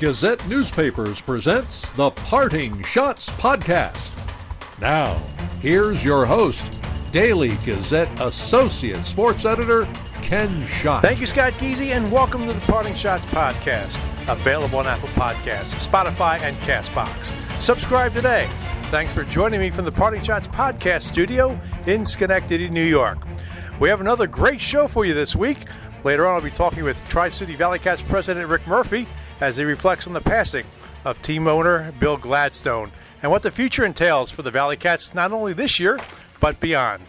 Gazette Newspapers presents the Parting Schotts Podcast. Now, here's your host, Daily Gazette Associate Sports Editor, Ken Schott. Thank you, Scott Geezy, and welcome to the Parting Schotts Podcast, available on Apple Podcasts, Spotify, and Castbox. Subscribe today. Thanks for joining me from the Parting Schotts Podcast studio in Schenectady, New York. We have another great show for you this week. Later on, I'll be talking with Tri City Valley Cats President Rick Murphy as he reflects on the passing of team owner Bill Gladstone and what the future entails for the Valley Cats not only this year, but beyond.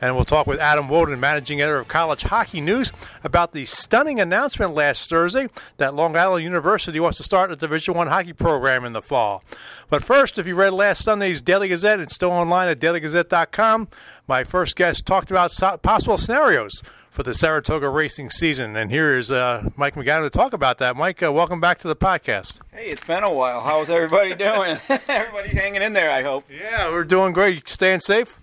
And we'll talk with Adam Wodon, managing editor of College Hockey News, about the stunning announcement last Thursday that Long Island University wants to start a Division One hockey program in the fall. But first, if you read last Sunday's Daily Gazette, it's still online at dailygazette.com. My first guest talked about possible scenarios for the Saratoga racing season. And here is uh, Mike MacAdam to talk about that. Mike, uh, welcome back to the podcast. Hey, it's been a while. How's everybody doing? everybody hanging in there, I hope. Yeah, we're doing great. You staying safe?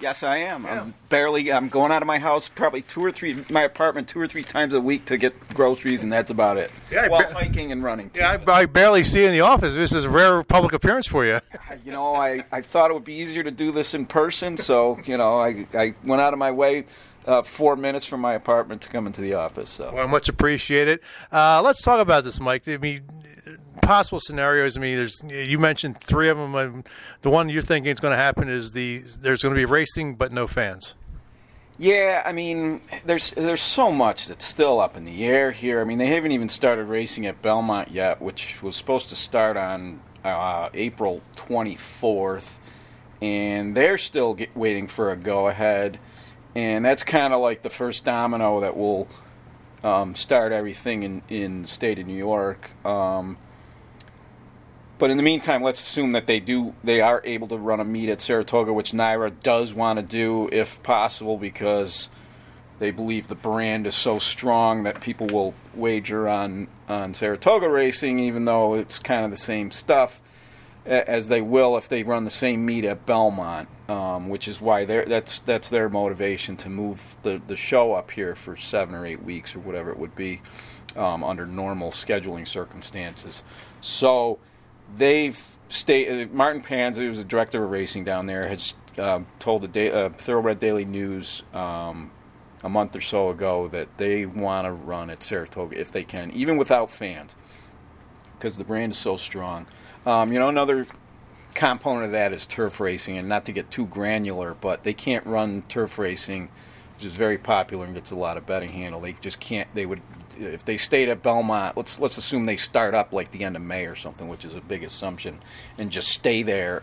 Yes, I am. Yeah. I'm barely. I'm going out of my house probably two or three, my apartment two or three times a week to get groceries, and that's about it. Yeah, while hiking and running. Too, yeah, I, I, barely see you in the office. This is a rare public appearance for you. You know, I, I thought it would be easier to do this in person, so you know, I I went out of my way uh, four minutes from my apartment to come into the office. So. Well, much appreciated. Uh, let's talk about this, Mike. I mean, possible scenarios. I mean, there's you mentioned three of them. The one you're thinking is going to happen is the there's going to be racing but no fans. Yeah, I mean, there's there's so much that's still up in the air here. I mean, they haven't even started racing at Belmont yet, which was supposed to start on uh, April 24th, and they're still get, waiting for a go ahead and that's kind of like the first domino that will um, start everything in in the state of New York. Um, but in the meantime, let's assume that they do they are able to run a meet at Saratoga, which NYRA does want to do if possible because they believe the brand is so strong that people will wager on on Saratoga racing, even though it's kind of the same stuff as they will if they run the same meet at Belmont, um, which is why that's that's their motivation to move the, the show up here for seven or eight weeks or whatever it would be um, under normal scheduling circumstances. So they've stayed. Martin Panza, who's the director of racing down there, has uh, told the da- uh, Thoroughbred Daily News um, a month or so ago that they want to run at Saratoga if they can, even without fans, because the brand is so strong. Um, you know, another component of that is turf racing, and not to get too granular, but they can't run turf racing, which is very popular and gets a lot of betting handle. They just can't. They would if they stayed at Belmont. Let's let's assume they start up like the end of May or something, which is a big assumption, and just stay there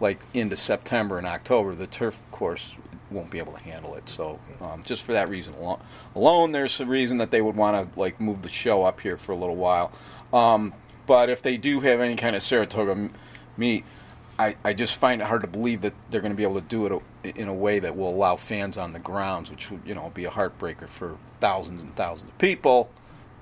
like into September and October. The turf course won't be able to handle it. So um, just for that reason alone, there's a reason that they would want to like move the show up here for a little while. Um, but if they do have any kind of Saratoga meet, I, I just find it hard to believe that they're going to be able to do it in a way that will allow fans on the grounds, which would you know be a heartbreaker for thousands and thousands of people.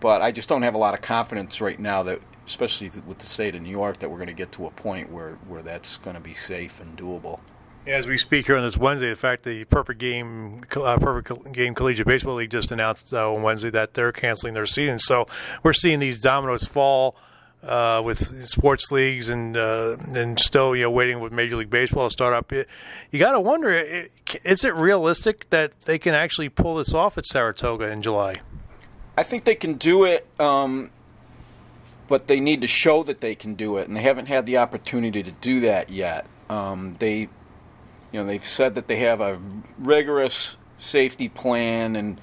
But I just don't have a lot of confidence right now that, especially with the state of New York, that we're going to get to a point where, where that's going to be safe and doable. As we speak here on this Wednesday, in fact, the Perfect Game uh, Perfect Game Collegiate Baseball League just announced uh, on Wednesday that they're canceling their season. So we're seeing these dominoes fall uh, with sports leagues and uh, and still you know waiting with Major League Baseball to start up. You got to wonder: is it realistic that they can actually pull this off at Saratoga in July? I think they can do it, um, but they need to show that they can do it, and they haven't had the opportunity to do that yet. Um, they, you know, they've said that they have a rigorous safety plan and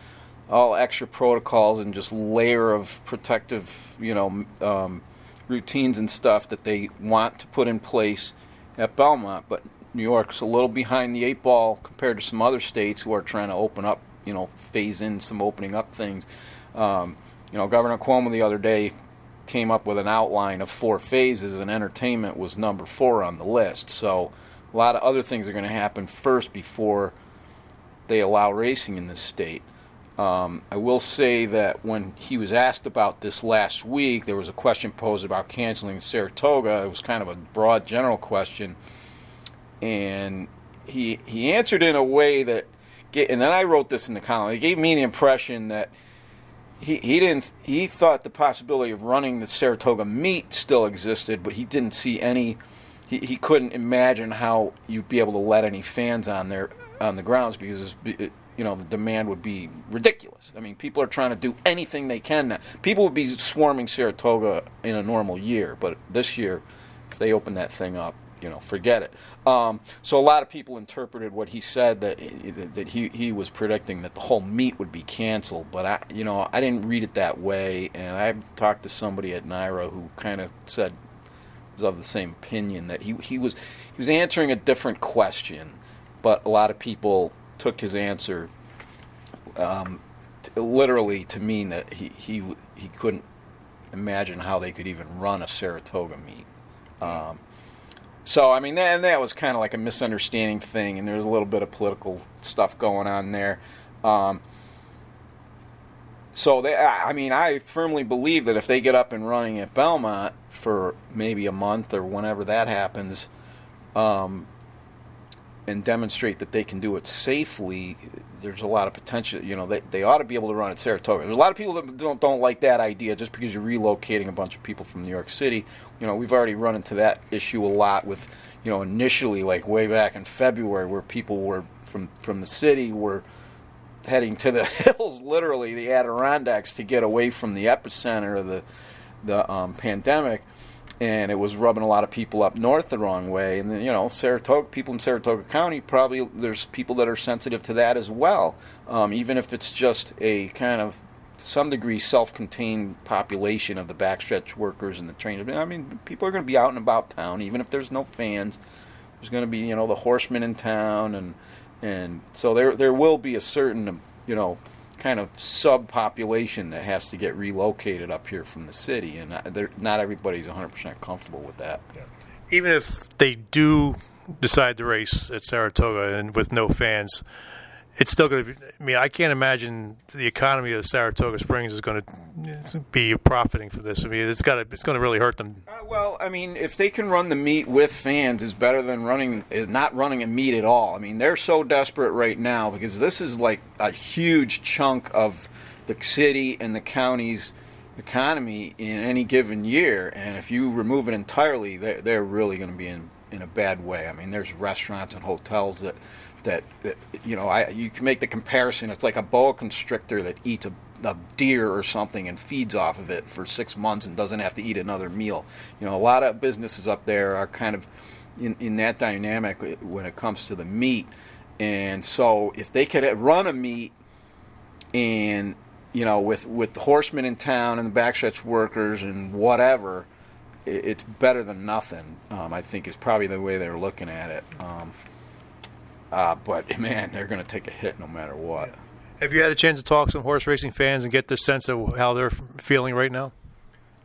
all extra protocols and just layer of protective, you know, um, routines and stuff that they want to put in place at Belmont, but New York's a little behind the eight ball compared to some other states who are trying to open up, you know, phase in some opening up things. Um, you know, Governor Cuomo the other day came up with an outline of four phases, and entertainment was number four on the list. So a lot of other things are going to happen first before they allow racing in this state. Um, I will say that when he was asked about this last week, there was a question posed about canceling Saratoga. It was kind of a broad, general question, and he he answered in a way that, and then I wrote this in the column. It gave me the impression that he, he didn't he thought the possibility of running the Saratoga meet still existed, but he didn't see any. He, he couldn't imagine how you'd be able to let any fans on there on the grounds because it, you know the demand would be ridiculous. I mean, people are trying to do anything they can. Now. People would be swarming Saratoga in a normal year, but this year, if they open that thing up, you know, forget it. Um, so a lot of people interpreted what he said that that he, he was predicting that the whole meet would be canceled, but I you know I didn't read it that way, and I talked to somebody at NYRA who kind of said was of the same opinion that he he was he was answering a different question, but a lot of people took his answer um, t- literally to mean that he, he he couldn't imagine how they could even run a Saratoga meet. Um, so I mean, that, that was kind of like a misunderstanding thing, and there was a little bit of political stuff going on there. Um, so they, I mean, I firmly believe that if they get up and running at Belmont for maybe a month or whenever that happens, um, and demonstrate that they can do it safely, there's a lot of potential. You know, they, they ought to be able to run at Saratoga. There's a lot of people that don't don't like that idea just because you're relocating a bunch of people from New York City. You know, we've already run into that issue a lot with, you know, initially like way back in February where people were from from the city were heading to the hills, literally the Adirondacks, to get away from the epicenter of the the um, pandemic and it was rubbing a lot of people up north the wrong way. And then, you know, Saratoga people in Saratoga County probably there's people that are sensitive to that as well, um, even if it's just a kind of to some degree self-contained population of the backstretch workers and the trainers. I mean, people are going to be out and about town, even if there's no fans. There's going to be you know the horsemen in town, and and so there there will be a certain you know kind of subpopulation that has to get relocated up here from the city, and not everybody's 100% comfortable with that. Yeah. Even if they do decide to race at Saratoga and with no fans, it's still going to be. I mean, I can't imagine the economy of Saratoga Springs is going to be profiting for this. I mean, it's got to, it's going to really hurt them. Uh, well, I mean, if they can run the meet with fans, is better than running not running a meet at all. I mean, they're so desperate right now because this is like a huge chunk of the city and the county's economy in any given year, and if you remove it entirely, they're, they're really going to be in in a bad way. I mean, there's restaurants and hotels that that, that you know I you can make the comparison. It's like a boa constrictor that eats a, a, deer or something and feeds off of it for six months and doesn't have to eat another meal. You know, a lot of businesses up there are kind of in, in that dynamic when it comes to the meet. And so, if they could run a meet and you know, with with the horsemen in town and the backstretch workers and whatever, it, it's better than nothing. Um, I think is probably the way they're looking at it. Um, uh, but man, they're going to take a hit no matter what. Have you had a chance to talk to some horse racing fans and get the sense of how they're feeling right now?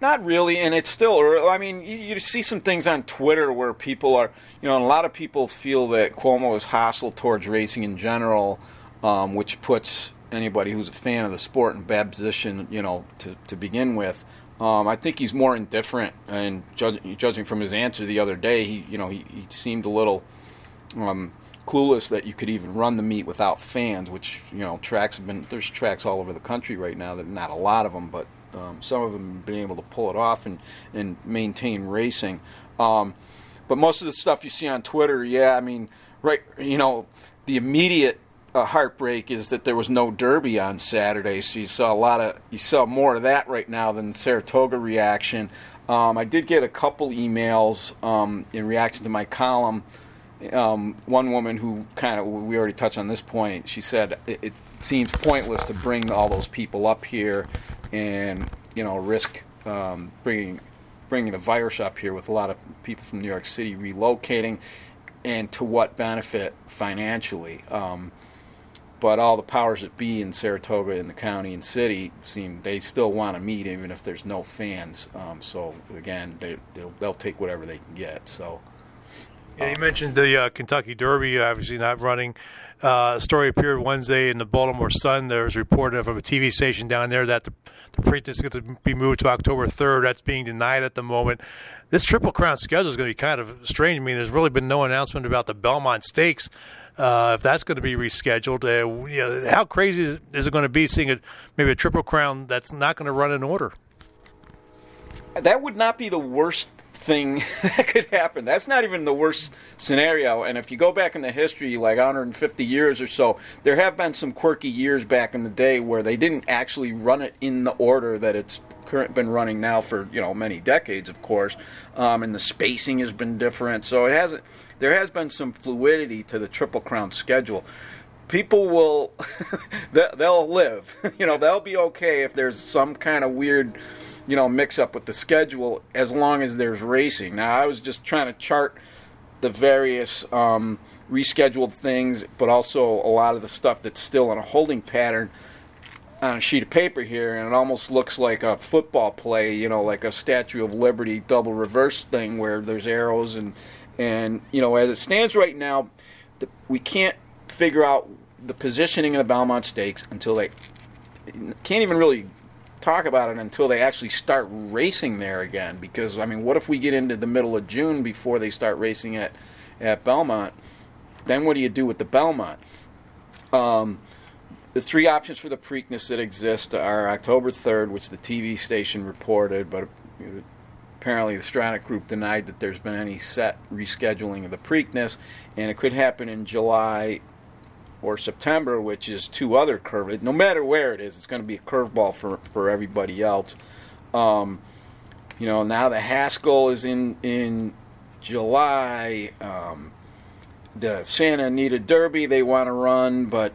Not really, and it's still. I mean, you, you, see some things on Twitter where people are, you know, a lot of people feel that Cuomo is hostile towards racing in general, um, which puts anybody who's a fan of the sport in bad position, you know, to, to begin with. Um, I think he's more indifferent, and judge, judging from his answer the other day, he, you know, he, he seemed a little. Um, clueless that you could even run the meet without fans, which you know tracks have been there's tracks all over the country right now. That not a lot of them, but um, some of them have been able to pull it off and and maintain racing. Um, but most of the stuff you see on Twitter, yeah, I mean, right, you know, the immediate uh, heartbreak is that there was no Derby on Saturday, so you saw a lot of you saw more of that right now than Saratoga reaction. Um, I did get a couple emails um, in reaction to my column um, one woman who kind of we already touched on this point. She said it, it, seems pointless to bring all those people up here and you know risk um, bringing bringing the virus up here with a lot of people from New York City relocating, and to what benefit financially. Um, but all the powers that be in Saratoga in the county and city seem they still want to meet even if there's no fans. Um, so again, they, they'll, they'll take whatever they can get. So. Yeah, you mentioned the uh, Kentucky Derby, obviously not running. Uh, a story appeared Wednesday in the Baltimore Sun. There was reported from a TV station down there that the, the Preakness is going to be moved to October 3rd. That's being denied at the moment. This Triple Crown schedule is going to be kind of strange. I mean, there's really been no announcement about the Belmont Stakes. uh, if that's going to be rescheduled. Uh, you know, how crazy is, is it going to be seeing a, maybe a Triple Crown that's not going to run in order? That would not be the worst thing that could happen. That's not even the worst scenario. And if you go back in the history, like 150 years or so, there have been some quirky years back in the day where they didn't actually run it in the order that it's current been running now for you know many decades, of course. Um, and the spacing has been different, so it hasn't. There has been some fluidity to the Triple Crown schedule. People will, they'll live. You know, they'll be okay if there's some kind of weird you know, mix up with the schedule as long as there's racing. Now, I was just trying to chart the various um, rescheduled things, but also a lot of the stuff that's still in a holding pattern on a sheet of paper here, and it almost looks like a football play, you know, like a Statue of Liberty double reverse thing where there's arrows and and you know, as it stands right now, the, we can't figure out the positioning of the Belmont Stakes until they can't even really talk about it until they actually start racing there again. Because I mean, what if we get into the middle of June before they start racing at at Belmont? Then what do you do with the Belmont? Um, the three options for the Preakness that exist are October 3rd, which the TV station reported, but apparently the Stronach Group denied that there's been any set rescheduling of the Preakness, and it could happen in July or September, which is two other curve. No matter where it is, it's going to be a curveball for for everybody else. Um, you know, now the Haskell is in in July. Um, the Santa Anita Derby they want to run, but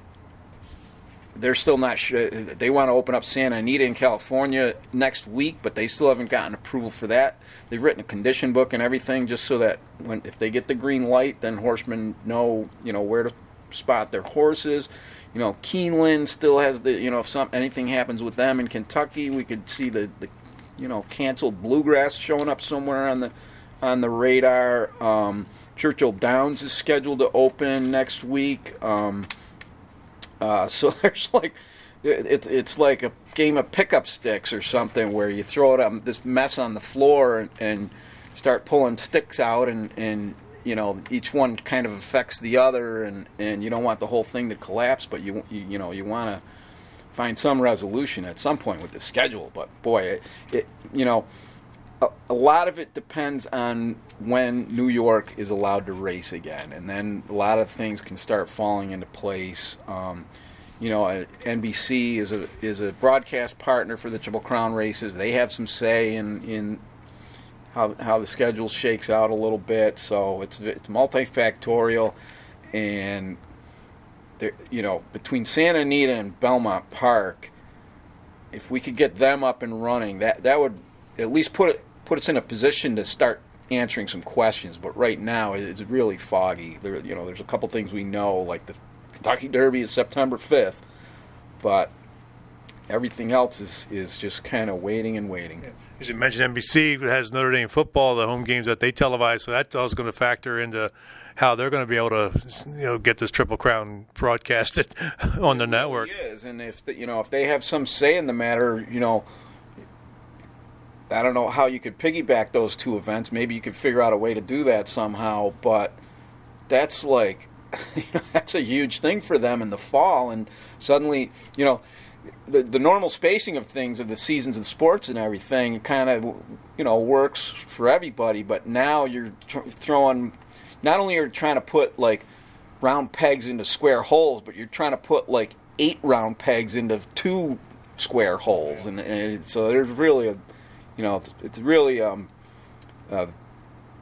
they're still not sure. They want to open up Santa Anita in California next week, but they still haven't gotten approval for that. They've written a condition book and everything just so that when if they get the green light, then horsemen know you know where to spot their horses. You know, Keeneland still has the you know if some anything happens with them in Kentucky, we could see the, the you know canceled Blue Grass showing up somewhere on the on the radar. Um, Churchill Downs is scheduled to open next week. Um, uh, so there's like it, it's like a game of pickup sticks or something where you throw it on this mess on the floor and, and start pulling sticks out and, and you know each one kind of affects the other and and you don't want the whole thing to collapse but you you, you know you want to find some resolution at some point with the schedule but boy it, it you know a, a, lot of it depends on when New York is allowed to race again and then a lot of things can start falling into place um, you know, NBC is a is a broadcast partner for the Triple Crown races. They have some say in in how how the schedule shakes out a little bit. So it's it's multifactorial, and there, you know between Santa Anita and Belmont Park, if we could get them up and running, that that would at least put it put us in a position to start answering some questions. But right now it's really foggy. There you know there's a couple things we know like the Kentucky Derby is September 5th, but everything else is is just kind of waiting and waiting. As you mentioned, NBC has Notre Dame football, the home games that they televise, so that's also going to factor into how they're going to be able to, you know, get this Triple Crown broadcasted on the network. It is, and if the, you know if they have some say in the matter, you know, I don't know how you could piggyback those two events. Maybe you could figure out a way to do that somehow, but that's like you know, that's a huge thing for them in the fall, and suddenly, you know the, the normal spacing of things of the seasons of sports and everything kind of you know works for everybody but now you're tr- throwing not only are you trying to put like round pegs into square holes but you're trying to put like eight round pegs into two square holes and, and so there's really a you know it's, it's really um, a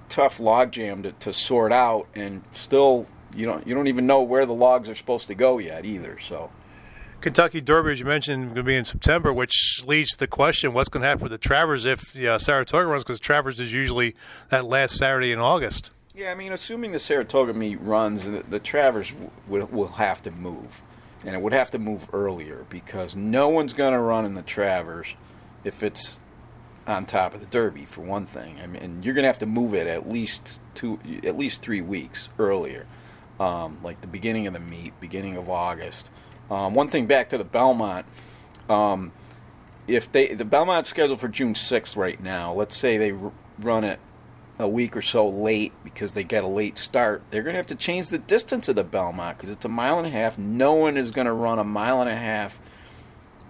tough logjam to, to sort out and still you don't you don't even know where the logs are supposed to go yet either so Kentucky Derby, as you mentioned, going to be in September, which leads to the question: What's going to happen with the Travers if you know, Saratoga runs? Because Travers is usually that last Saturday in August. Yeah, I mean, assuming the Saratoga meet runs, the, the Travers will, will have to move, and it would have to move earlier because no one's going to run in the Travers if it's on top of the Derby for one thing. I mean, you're going to have to move it at least two, at least three weeks earlier, um, like the beginning of the meet, beginning of August. Um, one thing back to the Belmont. Um, if they the Belmont's scheduled for June 6th right now, let's say they r- run it a week or so late because they get a late start, they're going to have to change the distance of the Belmont because it's a mile and a half. No one is going to run a mile and a half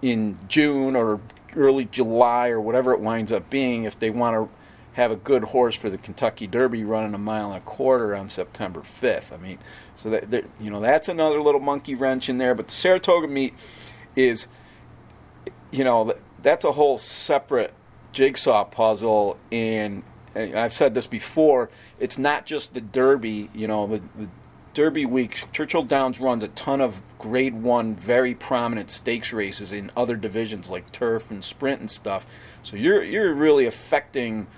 in June or early July or whatever it winds up being if they want to have a good horse for the Kentucky Derby running a mile and a quarter on September 5th. I mean, so that you know that's another little monkey wrench in there. But the Saratoga meet is, you know, that's a whole separate jigsaw puzzle and uh, I've said this before, it's not just the Derby. You know, the, the Derby week, Churchill Downs runs a ton of Grade One, very prominent stakes races in other divisions like turf and sprint and stuff. So you're you're really affecting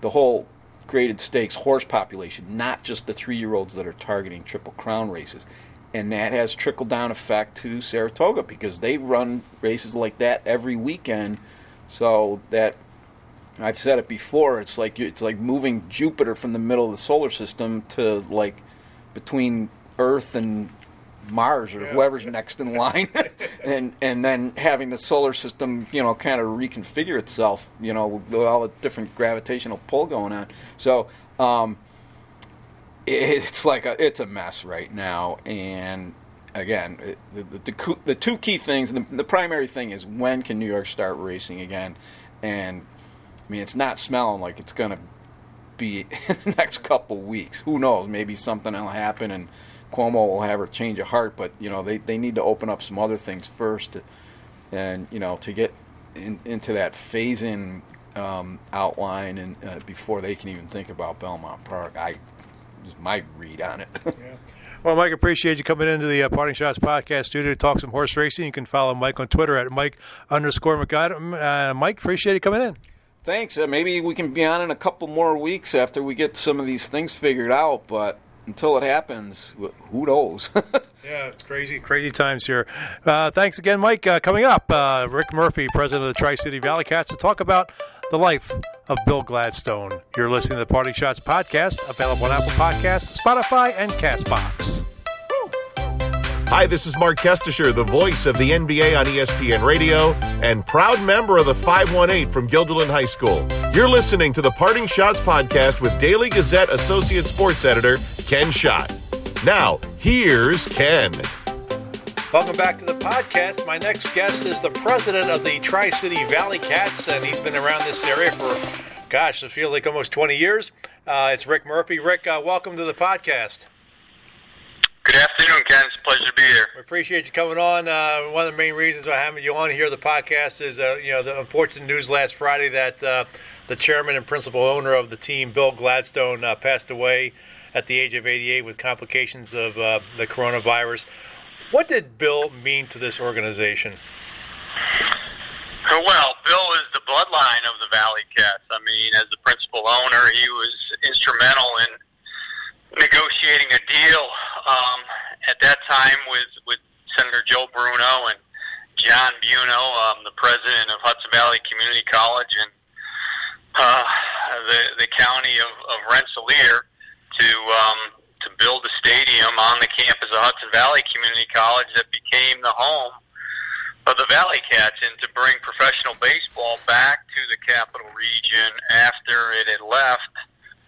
the whole graded stakes horse population, not just the three year olds that are targeting Triple Crown races. And that has trickle down effect to Saratoga because they run races like that every weekend. So that I've said it before. It's like it's like moving Jupiter from the middle of the solar system to like between Earth and Mars or yeah. whoever's next in line, and and then having the solar system, you know, kind of reconfigure itself, you know, with all the different gravitational pull going on. So um, it's like a, it's a mess right now, and again, it, the, the, the, two key things, the, the primary thing is when can New York start racing again, and I mean, it's not smelling like it's going to be in the next couple weeks. Who knows? Maybe something will happen and Cuomo will have a change of heart. But you know, they they need to open up some other things first, and you know, to get in, into that phase-in um, outline and uh, before they can even think about Belmont Park. I just my read on it. yeah. Well, Mike, appreciate you coming into the uh, Parting Schotts podcast studio to talk some horse racing. You can follow Mike on Twitter at Mike underscore MacAdam. Uh, Mike, appreciate you coming in. Thanks. Uh, maybe we can be on in a couple more weeks after we get some of these things figured out, but until it happens, who knows? yeah, it's crazy, crazy times here. Uh, thanks again, Mike. Uh, coming up, uh, Rick Murphy, president of the Tri City Valley Cats, to talk about the life of Bill Gladstone. You're listening to the Parting Schotts podcast, available on Apple Podcasts, Spotify, and Castbox. Hi, this is Marc Kestecher, the voice of the NBA on ESPN Radio and proud member of the 518 from Guilderland High School. You're listening to the Parting Schotts podcast with Daily Gazette Associate Sports Editor Ken Schott. Now, here's Ken. Welcome back to the podcast. My next guest is the president of the Tri City Valley Cats, and he's been around this area for, gosh, it feels like almost 20 years. Uh, it's Rick Murphy. Rick, uh, welcome to the podcast. Good afternoon, Ken. It's a pleasure to be here. We appreciate you coming on. Uh, one of the main reasons I have you on here, the podcast, is uh, you know the unfortunate news last Friday that uh, the chairman and principal owner of the team, Bill Gladstone, uh, passed away at the age of 88 with complications of uh, the coronavirus. What did Bill mean to this organization? Well, Bill is the bloodline of the Valley Cats. I mean, as the principal owner, he was instrumental in negotiating a deal um, at that time with with Senator Joe Bruno and John Buono, um, the president of Hudson Valley Community College, and uh, the the county of, of Rensselaer to um, to build a stadium on the campus of Hudson Valley Community College that became the home of the Valley Cats, and to bring professional baseball back to the capital region after it had left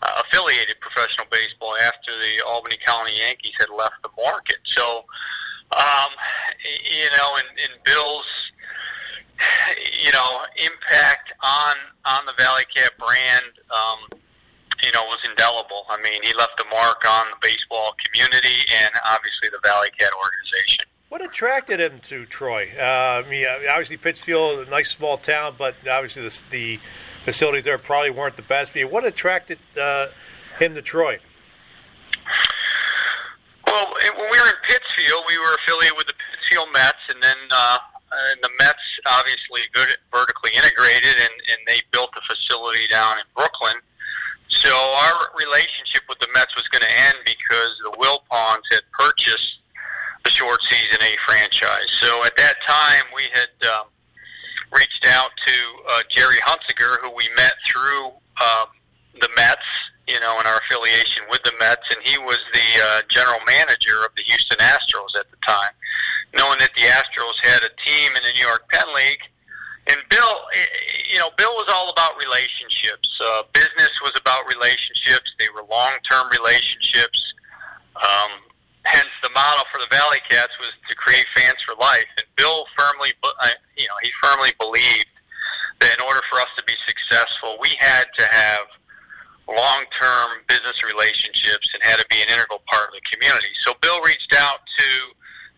uh, affiliated professional baseball after the Albany-Colonie Yankees had left the market. So, um, you know, in, in Bill's, you know, impact on on the Valley Cat brand, um, you know, was indelible. I mean, he left a mark on the baseball community and obviously the Valley Cat organization. What attracted him to Troy? Uh, I mean, obviously Pittsfield, a nice small town, but obviously the, the facilities there probably weren't the best. But what attracted uh, him to Troy? Well, when we were in Pittsfield, we were affiliated with the Pittsfield Mets, and then uh, and the Mets obviously good vertically integrated, and, and they built a facility down in Brooklyn. So our relationship with the Mets was going to end because the Wilpons had purchased the short season A franchise. So at that time, we had um, reached out to uh, Gerry Hunsicker, who we met through um, the Mets, you know, in our affiliation with the Mets, and he was the uh, general manager of the Houston Astros at the time. Knowing that the Astros had a team in the New York Penn League, and Bill, you know, Bill was all about relationships. Uh, business was about relationships. They were long-term relationships. Um, hence, the model for the Valley Cats was to create fans for life. And Bill firmly, uh, you know, he firmly believed that in order for us to be successful, we had to have long-term business relationships and had to be an integral part of the community. So Bill reached out to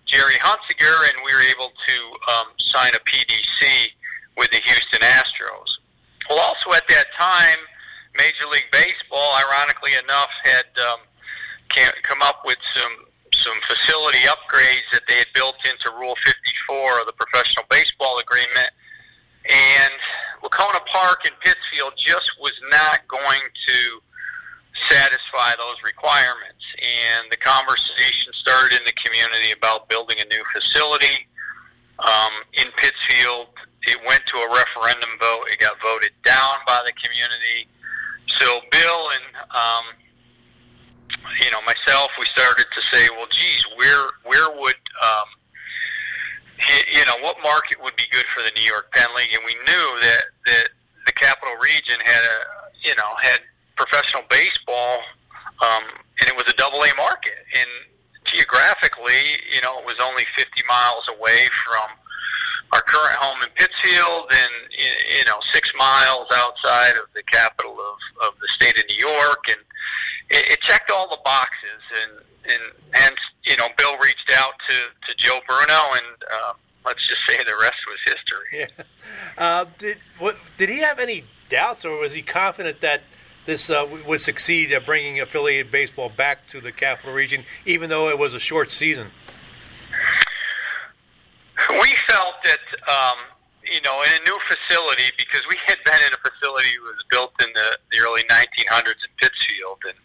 Gerry Hunsicker, and we were able to um, sign a PDC with the Houston Astros. Well, also at that time, Major League Baseball, ironically enough, had um, come up with some some facility upgrades that they had built into Rule 54 of the Professional Baseball Agreement, and Wahconah Park in Pittsfield just was not going to satisfy those requirements. And the conversation started in the community about building a new facility um, in Pittsfield it went to a referendum vote. It got voted down by the community. So Bill and um, you know myself, we started to say, well, geez, where where would um, you know what market would be good for the New York Penn League? And we knew that that the Capital Region had a you know had professional baseball, um, and it was a double A market. And geographically, you know, it was only 50 miles away from our current home in Pittsfield and you know six miles outside of the capital of, of the state of New York and it, it checked all the boxes and and hence you know Bill reached out to to Joe Bruno and uh, let's just say the rest was history. Yeah. Uh, did what, did he have any doubts or was he confident that this uh, would succeed at bringing affiliated baseball back to the capital region, even though it was a short season? We felt that, um, you know, in a new facility, because we had been in a facility that was built in the, the early 1900s in Pittsfield, and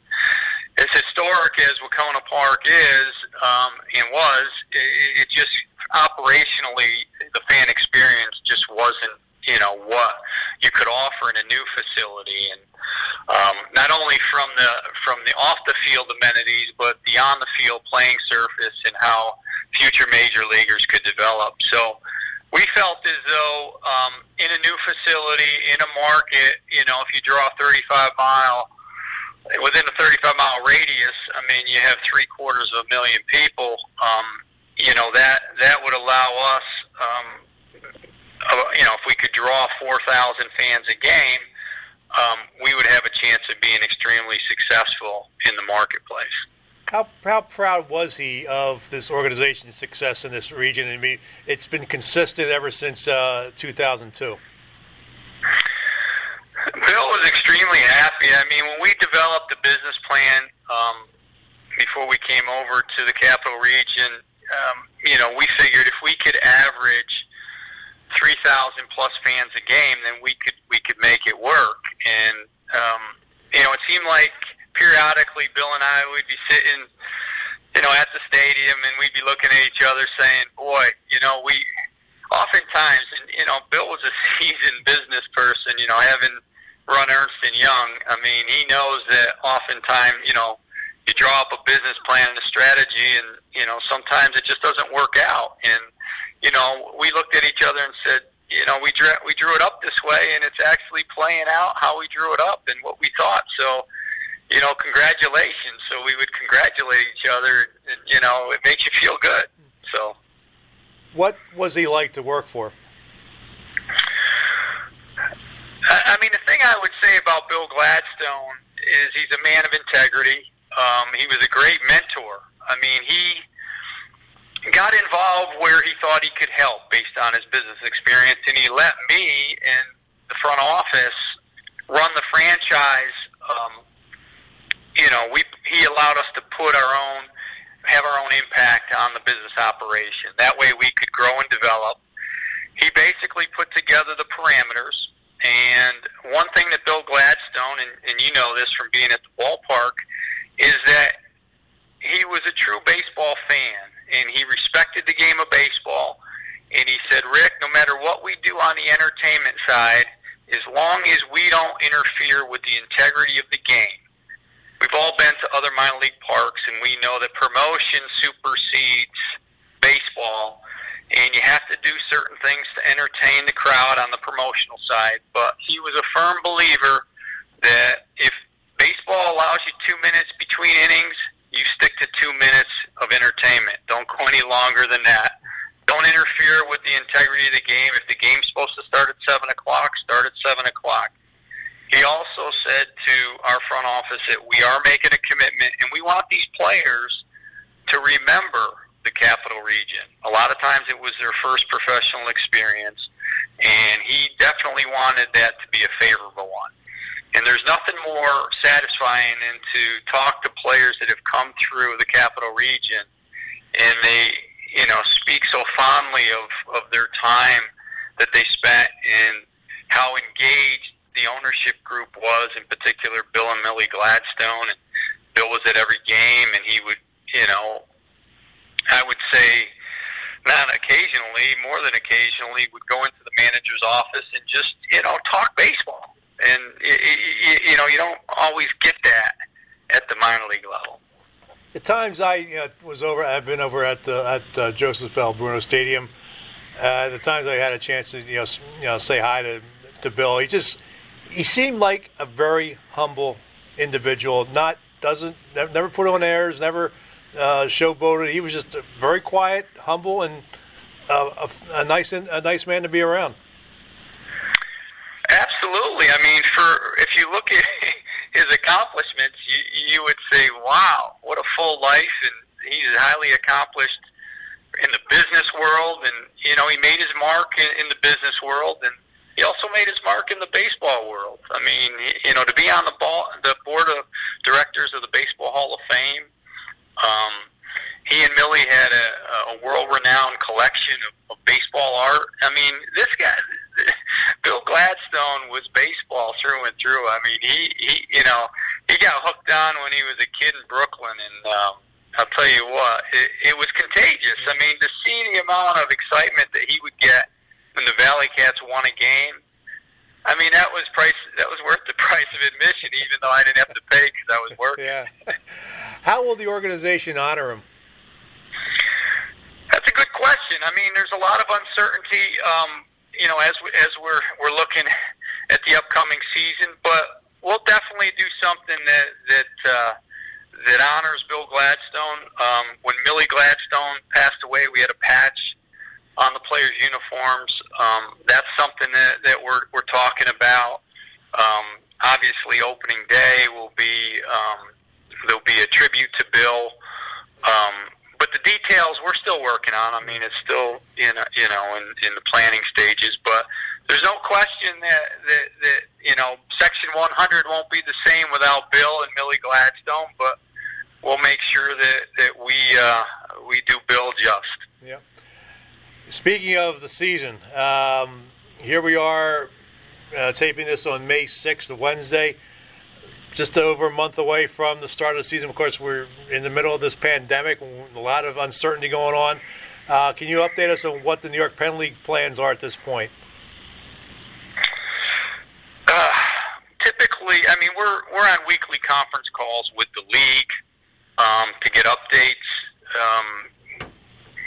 as historic as Wahconah Park is um, and was, it, it just operationally the fan experience just wasn't, you know, what you could offer in a new facility, and um, not only from the from the off the field amenities, but the on the field playing surface and how future major leaguers could develop. So we felt as though um, in a new facility, in a market, you know, if you draw a 35 mile, within a 35 mile radius, I mean, you have three quarters of a million people. Um, you know that that would allow us, um, you know, if we could draw 4,000 fans a game, um, we would have a chance of being extremely successful in the marketplace. How, how proud was he of this organization's success in this region? I mean, it's been consistent ever since uh, 2002. Bill was extremely happy. I mean, when we developed the business plan um, before we came over to the capital region, um, you know, we figured if we could average 3,000 plus fans a game, then we could we could make it work. And um, you know, it seemed like periodically, Bill and I would be sitting, you know, at the stadium, and we'd be looking at each other, saying, "Boy, you know, we." Oftentimes, and you know, Bill was a seasoned business person. You know, having run Ernst and Young, I mean, he knows that oftentimes, you know, you draw up a business plan and a strategy, and you know, sometimes it just doesn't work out. And you know, we looked at each other and said, you know, we drew we drew it up this way, and it's actually playing out how we drew it up and what we thought. So, you know, congratulations. So we would congratulate each other, and you know, it makes you feel good. So, what was he like to work for? I mean, the thing I would say about Bill Gladstone is he's a man of integrity. Um, he was a great mentor. I mean, he got involved where he thought he could help based on his business experience, and he let me in the front office run the franchise um, you know, we he allowed us to put our own have our own impact on the business operation. That way we could grow and develop. He basically put together the parameters. And one thing that Bill Gladstone, and, and you know this from being at the ballpark, is that he was a true baseball fan and he respected the game of baseball. And he said, Rick, no matter what we do on the entertainment side, as long as we don't interfere with the integrity of the game, we've all been to other minor league parks, and we know that promotion supersedes baseball. and you have to do certain things to entertain the crowd on the promotional side. But he was a firm believer that if baseball allows you two minutes between innings, you stick to two minutes of entertainment. Don't go any longer than that. Don't interfere with the integrity of the game. If the game's supposed to start at seven o'clock, start at seven o'clock. He also said to our front office that we are making a commitment and we want these players to remember the capital region. A lot of times it was their first professional experience, and he definitely wanted that to be a favorable one. And there's nothing more satisfying than to talk to players that have come through the capital region, and they, you know, speak so fondly of, of their time that they spent and how engaged the ownership group was, in particular Bill and Millie Gladstone. And Bill was at every game, and he would, you know, I would say not occasionally, more than occasionally, would go into the manager's office and just you know talk baseball. And you know you don't always get that at the minor league level. The times I uh, was over, I've been over at uh, at uh, Joseph L. Bruno Stadium. Uh, the times I had a chance to you know you know say hi to to Bill, he just he seemed like a very humble individual. Not doesn't never put on airs, never uh, showboated. He was just very quiet, humble, and uh, a, a, nice a nice man to be around. Absolutely. I mean, for if you look at his accomplishments, you, you would say, "Wow, what a full life!" And he's highly accomplished in the business world, and you know, he made his mark in, in the business world, and he also made his mark in the baseball world. I mean, you know, to be on the ball, the board of directors of the Baseball Hall of Fame um, he and Millie had a, a world-renowned collection of, of baseball art. I mean, this guy, Bill Gladstone, was baseball through and through. I mean, he, he, you know, he got hooked on when he was a kid in Brooklyn, and um, I'll tell you what, it, it was contagious. I mean, to see the amount of excitement that he would get when the Valley Cats won a game. I mean, that was price. That was worth the price of admission, even though I didn't have to pay because I was working. yeah. How will the organization honor him? That's a good question. I mean, there's a lot of uncertainty. Um, you know, as we, as we're we're looking at the upcoming season, but we'll definitely do something that that uh, that honors Bill Gladstone. Um, when Millie Gladstone passed away, we had a patch on the players' uniforms. Um, that's something that, that we're we're talking about. Um, obviously, opening day will be um, there'll be a tribute to Bill. Um, but the details we're still working on. I mean, it's still in a, you know in, in the planning stages. But there's no question that, that that you know Section 100 won't be the same without Bill and Millie Gladstone. But we'll make sure that that we uh, we do Bill just. Yeah. Speaking of the season, um, here we are uh, taping this on May 6th, Wednesday just over a month away from the start of the season. Of course, we're in the middle of this pandemic, a lot of uncertainty going on. Uh, can you update us on what the New York Penn League plans are at this point? Uh, typically, I mean, we're we're on weekly conference calls with the league um, to get updates. Um,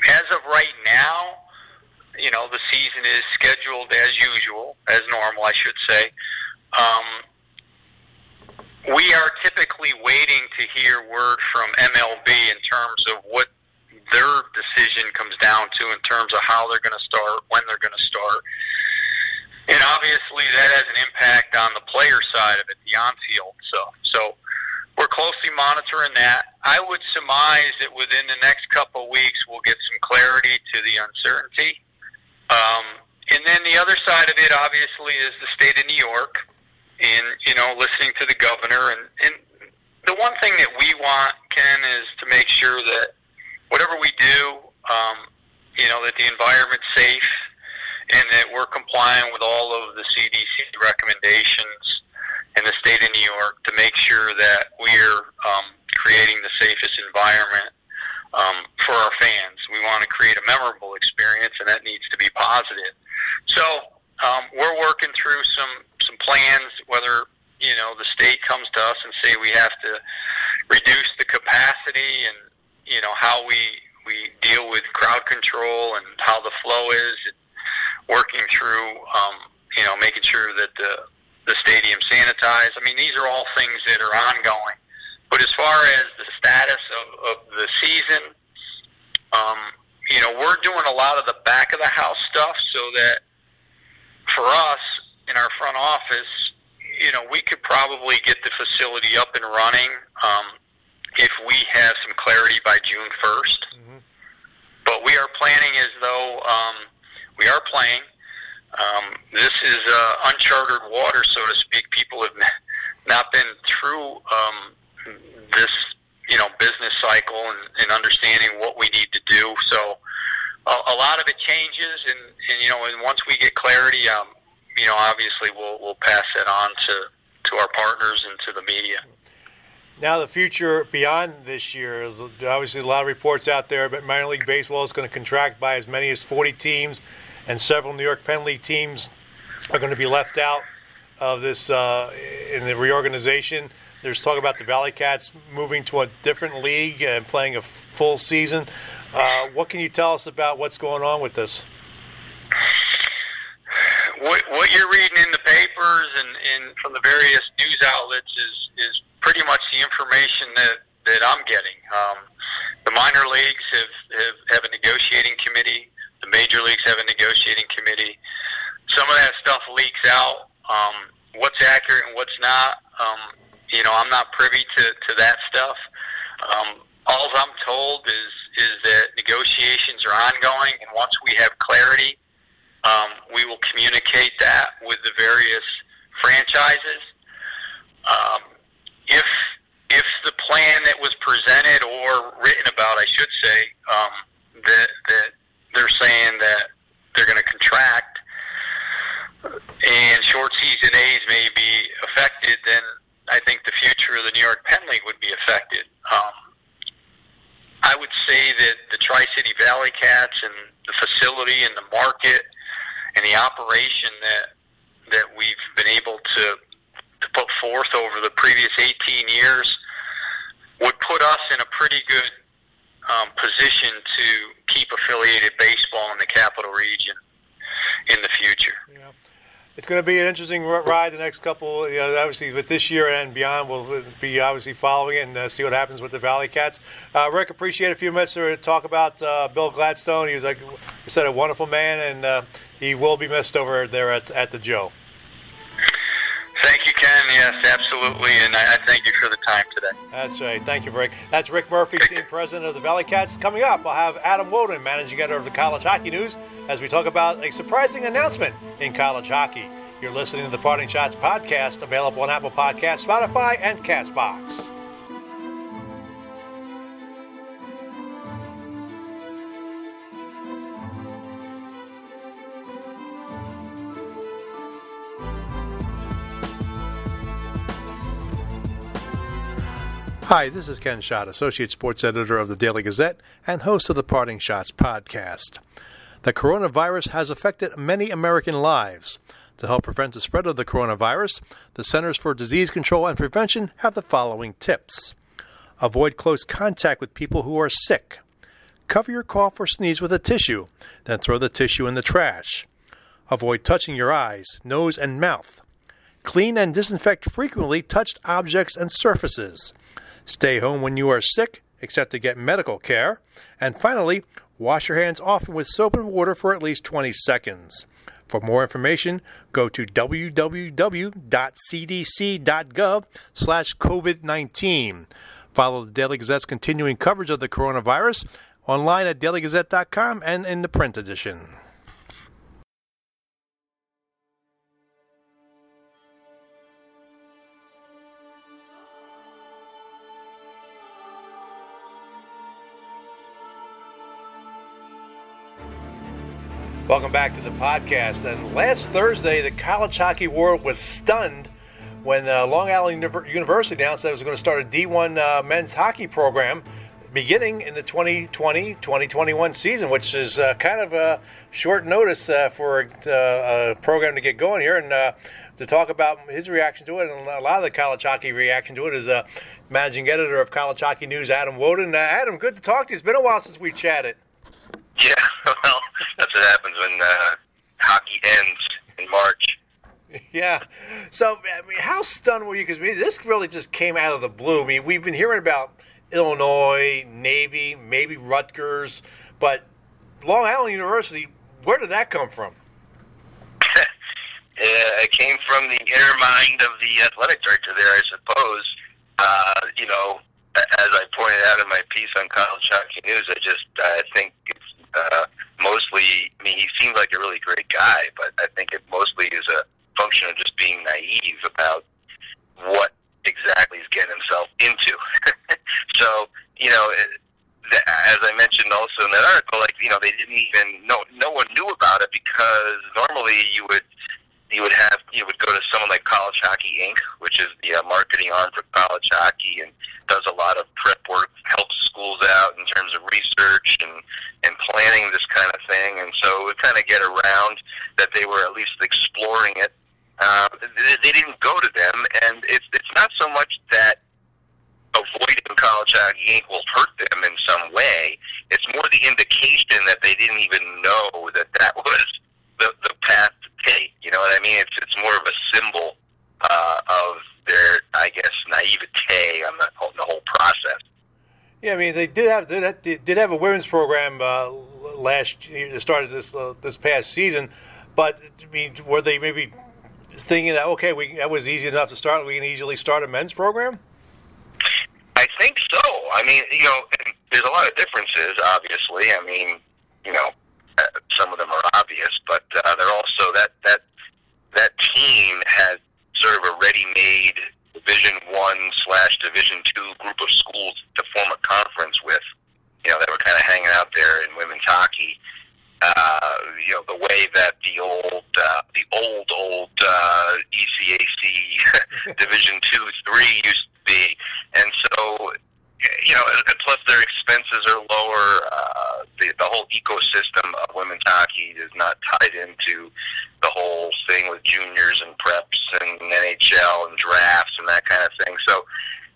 as of right now, you know, the season is scheduled as usual, as normal, I should say. Um, we are typically waiting to hear word from MLB in terms of what their decision comes down to in terms of how they're going to start, when they're going to start. And obviously that has an impact on the player side of it, the on-field stuff. So we're closely monitoring that. I would surmise that within the next couple of weeks we'll get some clarity to the uncertainty. Um, and then the other side of it, obviously, is the state of New York and you know listening to the governor. And and the one thing that we want Ken is to make sure that whatever we do um, you know that the environment's safe and that we're complying with all of the CDC recommendations in the state of New York to make sure that we're um, creating the safest environment um, for our fans. We want to create a memorable experience, and that needs to be positive. So um, we're working through some some plans, whether you know the state comes to us and say we have to reduce the capacity and you know how we we deal with crowd control and how the flow is, and working through, um, you know, making sure that the the stadium sanitized. I mean, these are all things that are ongoing. But as far as the status of, of the season, um, you know, we're doing a lot of the back of the house stuff so that for us in our front office, you know, we could probably get the facility up and running um, if we have some clarity by June 1st. Mm-hmm. But we are planning as though um, we are playing. Um, this is uh, uncharted water, so to speak. People have not been through um, this, you know, business cycle and, and understanding what we need to do. So a, a lot of it changes, and, and you know, and once we get clarity, um, you know, obviously we'll we'll pass it on to to our partners and to the media. Now, the future beyond this year is obviously a lot of reports out there, but minor league baseball is going to contract by as many as 40 teams, and several New York Penn League teams are going to be left out of this uh, in the reorganization. There's talk about the ValleyCats moving to a different league and playing a full season. Uh, what can you tell us about what's going on with this? What, what you're reading in the papers and, and from the various news outlets is, is pretty much the information that, that I'm getting. Um, the minor leagues have, have, have a negotiating committee. The major leagues have a negotiating committee. Some of that stuff leaks out. Um, what's accurate and what's not, um, you know, I'm not privy to, to that stuff. Um, all I'm told is is that negotiations are ongoing, and once we have clarity, um, we will communicate that with the various franchises. Um, if if the plan that was presented or written about, I should say, um, that that they're saying that they're going to contract and short season A's may be affected, then I think the future of the New York Penn League would be affected. Um, I would say that the Tri City ValleyCats and the facility and the market and the operation that that we've been able to to put forth over the previous 18 years would put us in a pretty good um, position to keep affiliated baseball in the capital region in the future. Yeah it's going to be an interesting ride the next couple. You know, obviously, with this year and beyond, we'll be obviously following it and uh, see what happens with the ValleyCats. Uh, Rick, appreciate a few minutes to talk about uh, Bill Gladstone. He was like you said, a wonderful man, and uh, he will be missed over there at at the Joe. Thank you, Ken. Yes, absolutely, and I, I thank you for the time today. That's right. Thank you, Rick. That's Rick Murphy, team president of the ValleyCats. Coming up, I'll have Adam Wodon, managing editor of the College Hockey News, as we talk about a surprising announcement in college hockey. You're listening to the Parting Schotts podcast, available on Apple Podcasts, Spotify, and Castbox. Hi, this is Ken Schott, Associate Sports Editor of the Daily Gazette and host of the Parting Schotts podcast. The coronavirus has affected many American lives. To help prevent the spread of the coronavirus, the Centers for Disease Control and Prevention have the following tips Avoid close contact with people who are sick. Cover your cough or sneeze with a tissue, then throw the tissue in the trash. Avoid touching your eyes, nose, and mouth. Clean and disinfect frequently touched objects and surfaces. Stay home when you are sick, except to get medical care. And finally, wash your hands often with soap and water for at least 20 seconds. For more information, go to www.cdc.gov slash COVID-19. Follow the Daily Gazette's continuing coverage of the coronavirus online at dailygazette.com and in the print edition. Welcome back to the podcast. And last Thursday, the college hockey world was stunned when uh, Long Island University announced that it was going to start a D1 uh, men's hockey program beginning in the 2020-2021 season, which is uh, kind of a short notice uh, for uh, a program to get going here. And uh, to talk about his reaction to it and a lot of the college hockey reaction to it is managing editor of College Hockey News, Adam Wodon. Adam, good to talk to you. It's been a while since we chatted. Yeah, well, that's what happens when hockey ends in March. Yeah. So, I mean, how stunned were you? Because this really just came out of the blue. I mean, we've been hearing about Illinois, Navy, maybe Rutgers, but Long Island University, where did that come from? it came from the inner mind of the athletic director there, I suppose. Uh, you know, as I pointed out in my piece on College Hockey News, I just I think uh, mostly. I mean, he seems like a really great guy, but I think it mostly is a function of just being naive about what exactly he's getting himself into. so, you know, as I mentioned also in that article, like you know, they didn't even no no one knew about it because normally you would you would have you would go to College Hockey Inc., which is the uh, marketing arm for college hockey, and does a lot of prep work, helps schools out in terms of research and and planning this kind of thing. And so we kind of get around that they were at least exploring it uh, they, they didn't go to them, and it's it's not so much that avoiding college hockey Inc. will hurt them in some way. It's more the indication that they didn't even know that that was the the path to take. You know what I mean? It's it's more of a symbol uh, of their, I guess, naivete on the whole, the whole process. Yeah, I mean they did have they did have a women's program uh, last year. Started this uh, this past season, but I mean, were they maybe thinking that okay, we that was easy enough to start. We can easily start a men's program. I think so. I mean, you know, there's a lot of differences. Obviously, I mean, you know, uh, some of them are obvious, but uh, they're also that that that team had sort of a ready-made Division One slash Division Two group of schools to form a conference with. You know, they were kind of hanging out there in women's hockey uh, you know, the way that the old, uh, the old, old uh, ECAC Division Two, Three used to be, and so you know, and plus their expenses are lower. Uh, the the whole ecosystem of women's hockey is not tied into the whole thing with juniors and preps and NHL and drafts and that kind of thing. So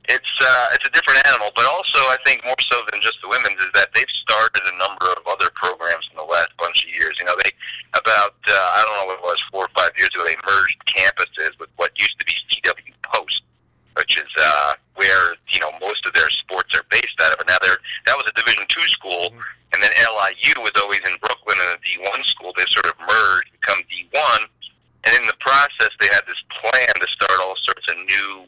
it's uh, it's a different animal, but also I think more so than just the women's is that they've started a number of other programs in the last bunch of years. You know, they about uh, I don't know what it was four or five years ago they merged campuses with what used to be CW Post, which is uh, where you know most of their sports are based out of. And now they're that was a Division two school, and then LIU was always in Brooklyn and a D one school. They sort of merged, become D one, and in the process they had this plan to start all sorts of new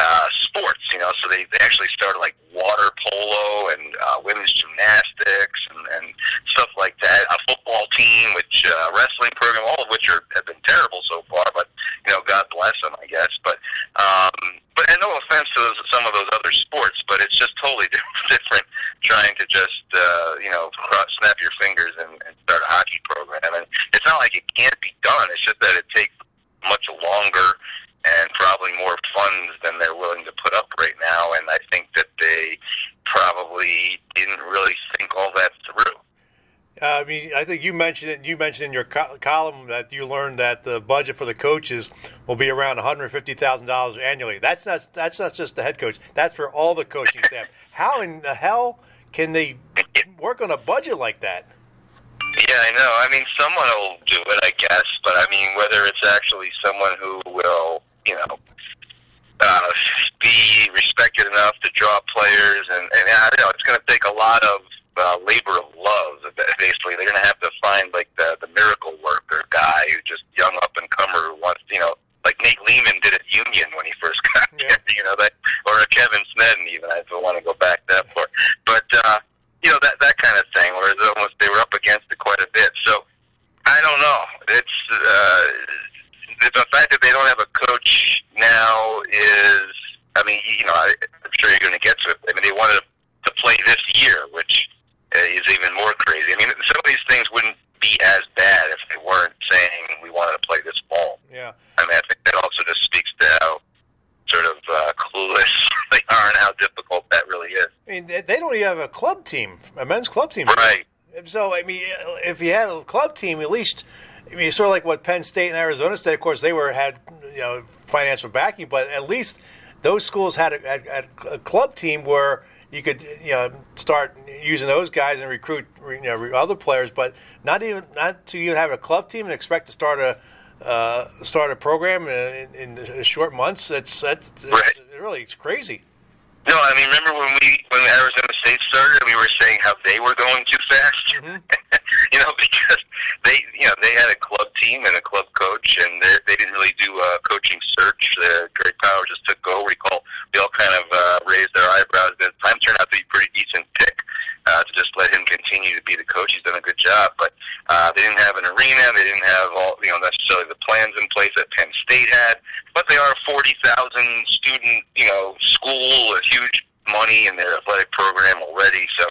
uh, sports, you know. So they, they actually started like water polo and uh, women's gymnastics and, and stuff like that. A football team, which uh, wrestling program, all of which are have been terrible so far. But you know, God bless them, I guess. But um, but and no offense to those, some of those other sports, but it's just totally different trying to just uh, you know cross, snap your fingers and, and start a hockey program. And it's not like it can't be done. It's just that it takes much longer and probably more funds than they're willing to put up right now. And I think that they probably didn't really think all that through. Uh, I mean, I think you mentioned it. You mentioned in your co- column that you learned that the budget for the coaches will be around one hundred fifty thousand dollars annually. That's not that's not just the head coach. That's for all the coaching staff. How in the hell can they work on a budget like that? Yeah, I know. I mean, someone will do it, I guess. But I mean, whether it's actually someone who will you know, uh, be respected enough to draw players, and, and I don't know it's going to take a lot of uh, labor of love. Basically, they're going to have to find like the the miracle worker guy who just young up and comer who wants, you know, like Nate Leaman did at Union when he first got yeah. there, you know, that or a Kevin Sneddon even. I don't want to go back that far, but uh, you know that that kind of thing. Where it's almost they were up against it quite a bit. So I don't know. It's uh, the fact that they don't have a coach now is, I mean, you know, I, I'm sure you're going to get to it. I mean, they wanted to play this year, which is even more crazy. I mean, some of these things wouldn't be as bad if they weren't saying we wanted to play this fall. Yeah. I mean, I think that also just speaks to how sort of uh, clueless they are and how difficult that really is. I mean, they they don't even have a club team, a men's club team. Right. So I mean, if you had a club team, at least I mean, sort of like what Penn State and Arizona State. Of course, they were had you know financial backing, but at least those schools had a, had a club team where you could you know start using those guys and recruit you know other players, but not even not to even have a club team and expect to start a uh, start a program in, in, short months. It's that's it's, Right. really it's crazy. No, I mean, remember when we when Arizona State started, we were saying how they were going too fast. you know, because they you know they had a club team and a club coach, and they, they didn't really do a coaching search. Uh, Greg Power just took over. We call we all kind of uh, raised our eyebrows. The time turned out to be a pretty decent pick uh, to just let him continue to be the coach. He's done a good job, but uh, they didn't have an arena. They didn't have all you know necessarily the plans in place that Penn State had. But they are a forty thousand student you know school, with huge money in their athletic program already. So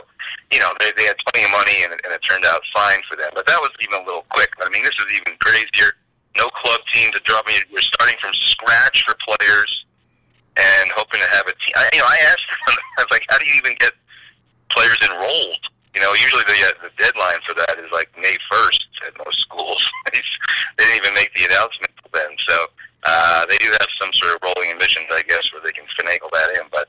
you know they they had plenty of money, and, and it turned out fine for them. But that was even a little quick. I mean, this is even crazier. No club team to drop. Mean, we're starting from scratch for players and hoping to have a team. I, you know, I asked them, I was like, how do you even get players enrolled? You know, usually the uh, the deadline for that is like May first at most schools. they didn't even make the announcement then. So uh, they do have some sort of rolling admissions, I guess, where they can finagle that in. But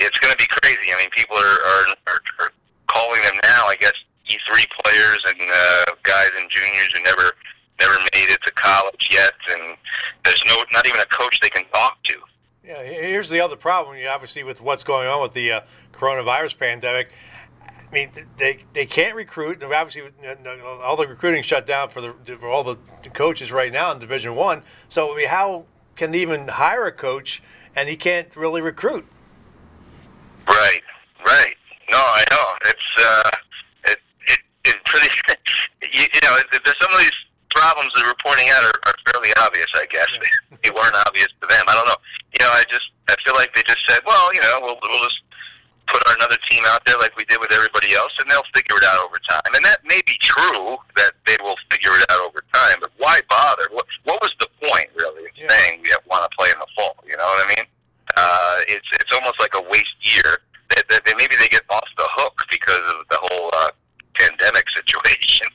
it's going to be crazy. I mean, people are are, are, are calling them now. I guess E three players and uh, guys and juniors who never never made it to college yet, and there's no not even a coach they can talk to. Yeah, here's the other problem. Obviously with what's going on with the uh, coronavirus pandemic. I mean, they they can't recruit. Obviously, all the recruiting shut down for the for all the coaches right now in Division One. So, I mean, how can they even hire a coach and he can't really recruit? Right, right. No, I know. It's uh, it it it pretty. you, you know, it, there's some of these problems they're reporting out are, are fairly obvious. I guess they, they weren't obvious to them. I don't know. You know, I just I feel like they just said, well, you know, we'll we'll just put our another team out there like we did with everybody else, and they'll figure it out over time. And that may be true that they will figure it out over time. But why bother? What what was the point really of Yeah. saying we have want to play in the fall? You know what I mean? Uh, it's it's almost like a waste year. That, that, that maybe they get off the hook because of the whole uh, pandemic situation.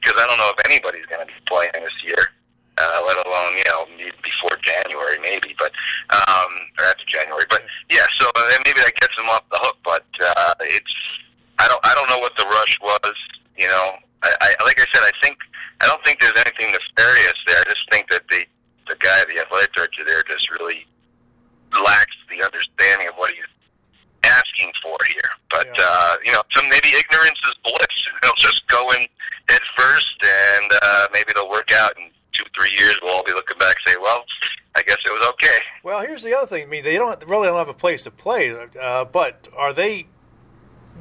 Because I don't know if anybody's going to be playing this year, uh, let alone you know before January, maybe, but um, or after January. But yeah, so uh, maybe that gets them off the hook. But uh, it's I don't I don't know what the rush was. You know, I, I like I said, I think I don't think there's anything nefarious there. I just think that the the guy, the athletic director there, just really lacks the understanding of what he's asking for here. But Yeah. uh, you know, some maybe ignorance is bliss. They'll just go in head first, and uh, maybe they'll work out in two, three years. We'll all be looking back, and say, "Well, I guess it was okay." Well, here's the other thing. I mean, they don't really don't have a place to play, uh, but are they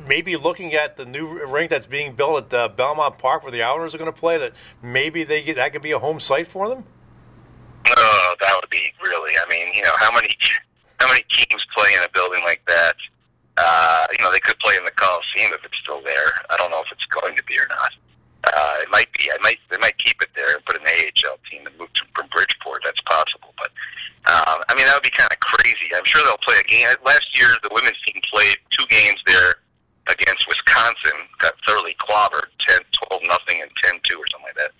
maybe looking at the new rink that's being built at uh, Belmont Park, where the Islanders are going to play? That maybe they get that could be a home site for them. Oh, that would be really. I mean, you know, how many how many teams play in a building like that? Uh, you know, they could play in the Coliseum if it's still there. I don't know if it's going to be or not. Uh, it might be. I might. They might keep it there put an AHL team and move to from Bridgeport. That's possible. But um, I mean, that would be kind of crazy. I'm sure they'll play a game. Last year, the women's team played two games there against Wisconsin. Got thoroughly clobbered, 10, 12 nothing, and 10-2 or something like that.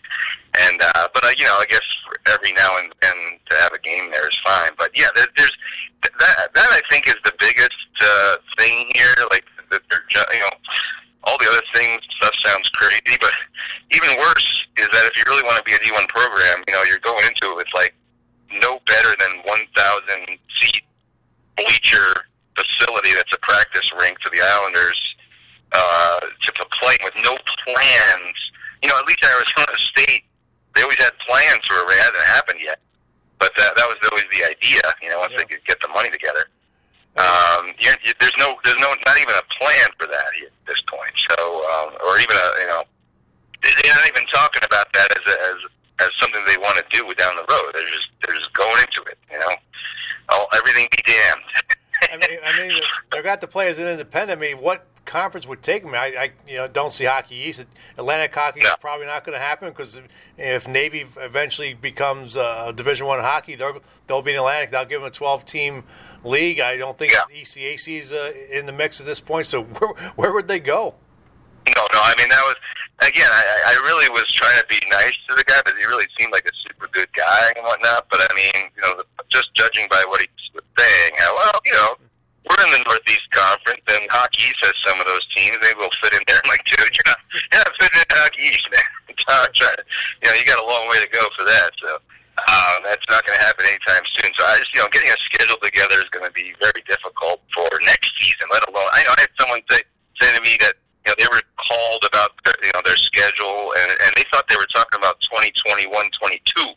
And uh, but uh, you know, I guess every now and then to have a game there is fine. But yeah, there, there's that. That I think is the biggest uh, thing here. Like that they're you know all the other things stuff sounds crazy, but even worse is that if you really want to be a D1 program, you know, you're going into it with like no better than 1,000 seat bleacher facility that's a practice rink for the Islanders uh, to, to play with no plans. You know, at least Arizona State, they always had plans for it. It hasn't happened yet, but that that was always the idea. You know, once Yeah. they could get the money together. Um, you're, you, there's no, there's no, not even a plan for that at this point. So, um, or even a, you know, they- they're not even talking about that as a, as as something they want to do down the road. They're just they're just going into it. You know, oh, everything be damned. I mean, I mean, they've got to play as an independent. I mean, what conference would take them. I, I you know don't see Hockey East. Atlantic Hockey is probably not going to happen because if Navy eventually becomes uh, Division One hockey, they'll they'll be in Atlantic. They'll give them a 12 team league. I don't think Yeah. ECAC is uh, in the mix at this point. So where, where would they go? No, no. I mean, that was again. I, I really was trying to be nice to the guy, but he really seemed like a super good guy and whatnot. But I mean, you know, just judging by what he was saying, how, well, you know, we're in the Northeast Conference, and Hockey East has some of those teams. They will fit in there. I'm like, dude, you're not, you're not fitting in Hockey East, man. I'm trying to- you know, you got a long way to go for that. So. Um, that's not going to happen anytime soon. So I just, you know, getting a schedule together is going to be very difficult for next season. Let alone, I know I had someone say say to me that you know they were called about their, you know their schedule and and they thought they were talking about 2021 22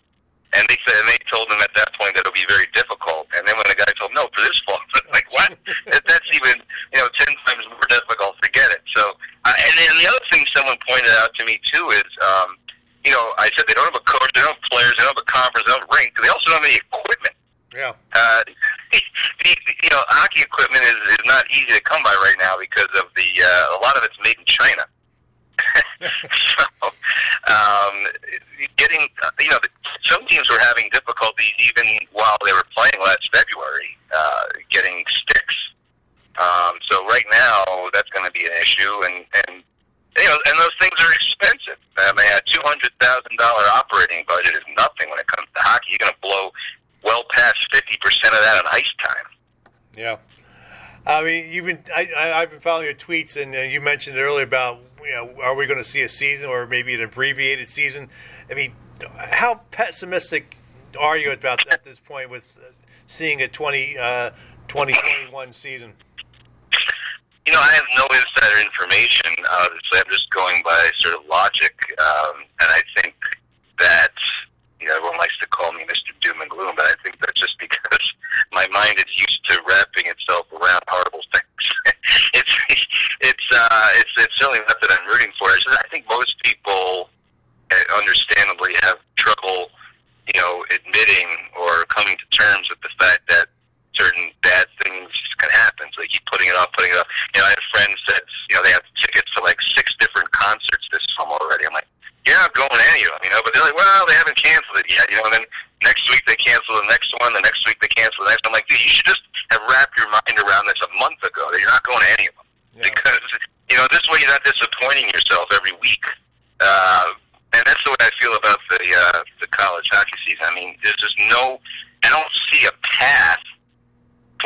and they said and they told them at that point that it'll be very difficult and then when the guy told them no for this fall like what that, that's even you know 10 times more difficult forget it so uh, and then the other thing someone pointed out to me too is um you know I said they don't have a coach they don't have players they don't have a conference they don't have a rink they also don't have any equipment Yeah. uh, the, you know, hockey equipment is, is not easy to come by right now because of the uh, a lot of it's made in China. so, um, getting uh, you know, some teams were having difficulties even while they were playing last February, uh, getting sticks. Um, so right now, that's going to be an issue, and and you know, and those things are expensive. I mean, a two hundred thousand dollar operating budget is nothing when it comes to hockey. You're going to blow well past fifty percent of that on ice time. Yeah. I mean, you've been. I, I, I've been following your tweets, and uh, you mentioned earlier about you know, are we going to see a season or maybe an abbreviated season? I mean, how pessimistic are you about at this point with uh, seeing a 20, uh, 2021 season? You know, I have no insider information. Obviously, I'm just going by sort of logic, um, and I think that you know everyone likes to call me Mr. Doom and Gloom, but I think that's just because my mind is used to wrapping itself around horrible things. it's it's uh, it's it's certainly not that I'm rooting for. It's I think most people, uh, understandably, have trouble, you know, admitting or coming to terms with the fact that certain bad things can happen. So they keep putting it off, putting it off. You know, I had friends that you know they have tickets to like six different concerts this summer already. I'm like, you're not going to any of them, you know. But they're like, well, they haven't canceled it yet, you know. And then next week they cancel the next one. The next week they cancel the next. one. I'm like, dude, you should just have wrapped your mind around this a month ago that you're not going to any of them Yeah. because you know this way you're not disappointing yourself every week. Uh, and that's the way I feel about the uh, the college hockey season. I mean, there's just no, I don't see a path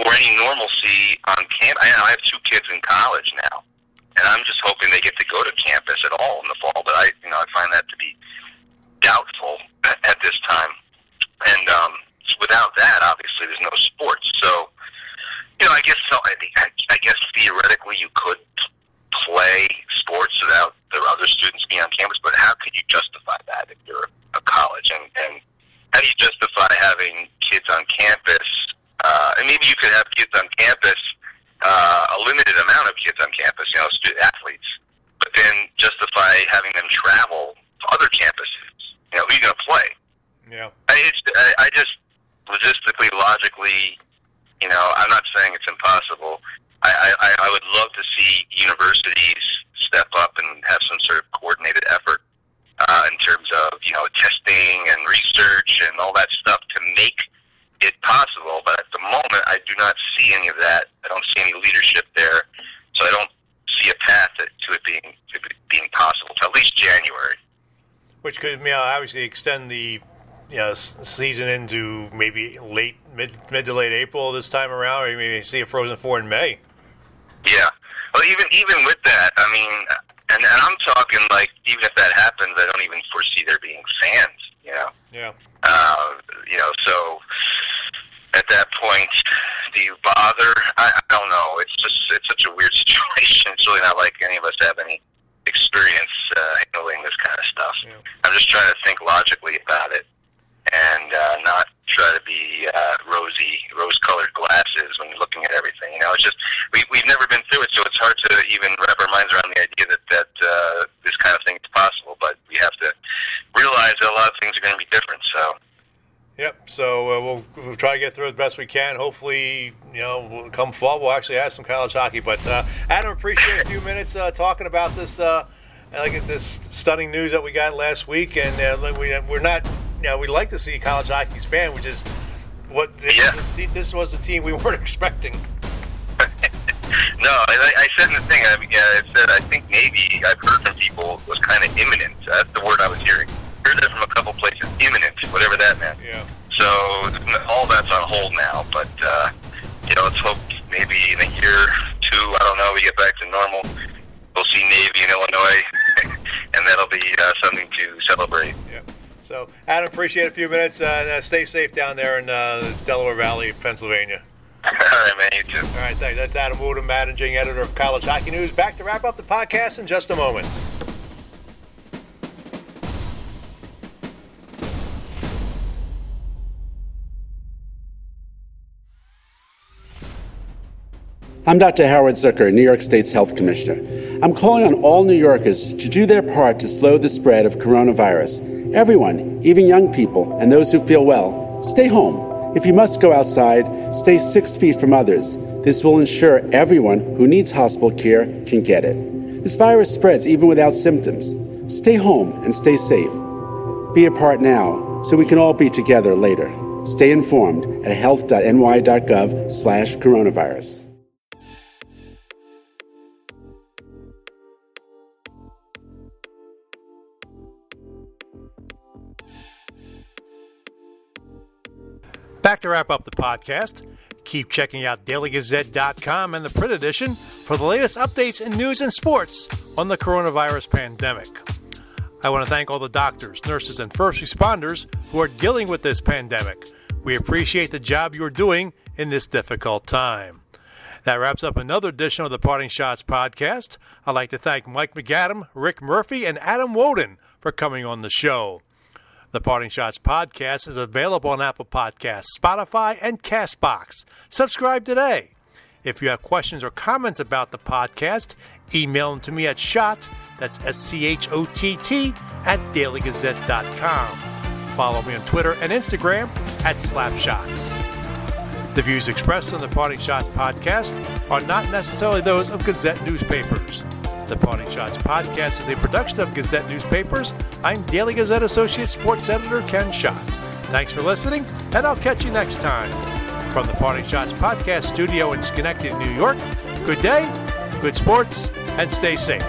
for any normalcy on camp. I, have two kids in college now, and I'm just hoping they get to go to campus at all in the fall. But I, you know, I find that to be doubtful at, this time. And um, without that, obviously, there's no sports. So, you know, I guess so. I, I guess theoretically you could play sports without the other students being on campus, but how could you justify that if you're a college? And, and how do you justify having kids on campus? Uh, and maybe you could have kids on campus, uh, a limited amount of kids on campus, you know, student athletes, but then justify having them travel to other campuses. You know, who are you going to play? Yeah. I, it's, I, I just logistically, logically, you know, I'm not saying it's impossible. I, I, I would love to see universities step up and have some sort of coordinated effort uh, in terms of you know testing and research and all that stuff to make it possible. But at the moment, I do not see any of that. I don't see any leadership there, so I don't see a path to to it being to it being possible to at least January. Which could, you know, obviously extend the you know, season into maybe late, mid, mid to late April this time around, or maybe see a Frozen Four in May. Yeah. Well, even even with that, I mean, and, and I'm talking like even if that happens, I don't even foresee there being fans. You know. Yeah. Uh, you know, so at that point, do you bother? I, I don't know. It's just it's such a weird situation. It's really not like any of us have any experience uh, handling this kind of stuff. Yeah. I'm just trying to think logically about it and uh, not try to be uh, rosy, rose-colored glasses when you're looking at everything. You know, it's just we we've never been through it, so it's hard to even wrap our minds around the idea that that uh, this kind of thing is possible. But we have to realize that a lot of things are going to be different. So Yep. So uh, we'll, we'll try to get through as best we can. Hopefully, you know, come fall, we'll actually have some college hockey. But uh, Adam, appreciate a few minutes uh, talking about this, uh, like this stunning news that we got last week, and uh, we, we're not, you know, we'd like to see college hockey expand, which is what this, Yeah. this, was the team we weren't expecting. No, I, I said in the thing. I, mean, yeah, I said I think Navy. I've heard from people was kind of imminent. That's the word I was hearing. Heard that from a couple places. Imminent, whatever that meant. Yeah. So all that's on hold now. But uh, you know, let's hope maybe in a year, two, I don't know, we get back to normal. We'll see Navy in Illinois, and that'll be uh, something to celebrate. Yeah. So, Adam, appreciate a few minutes. Uh, uh, stay safe down there in uh, Delaware Valley, Pennsylvania. All right, man. You too. All right, thanks. That's Adam Wodon, managing editor of College Hockey News. Back to wrap up the podcast in just a moment. I'm Dr. Howard Zucker, New York State's Health Commissioner. I'm calling on all New Yorkers to do their part to slow the spread of coronavirus. Everyone, even young people and those who feel well, stay home. If you must go outside, stay six feet from others. This will ensure everyone who needs hospital care can get it. This virus spreads even without symptoms. Stay home and stay safe. Be a part now so we can all be together later. Stay informed at health.ny.gov slash coronavirus. Back to wrap up the podcast. Keep checking out dailygazette.com and the print edition for the latest updates in news and sports on the coronavirus pandemic. I want to thank all the doctors, nurses, and first responders who are dealing with this pandemic. We appreciate the job you're doing in this difficult time. That wraps up another edition of the Parting Schotts podcast. I'd like to thank Mike MacAdam, Rick Murphy, and Adam Wodon for coming on the show. The Parting Schotts podcast is available on Apple Podcasts, Spotify, and Castbox. Subscribe today. If you have questions or comments about the podcast, email them to me at schott, that's S-C-H-O-T-T, at dailygazette.com. Follow me on Twitter and Instagram at Slapschotts. The views expressed on the Parting Schotts podcast are not necessarily those of Gazette newspapers. The Parting Schotts podcast is a production of Gazette newspapers. I'm Daily Gazette Associate Sports Editor Ken Schott. Thanks for listening, and I'll catch you next time. From the Parting Schotts podcast studio in Schenectady, New York, good day, good sports, and stay safe.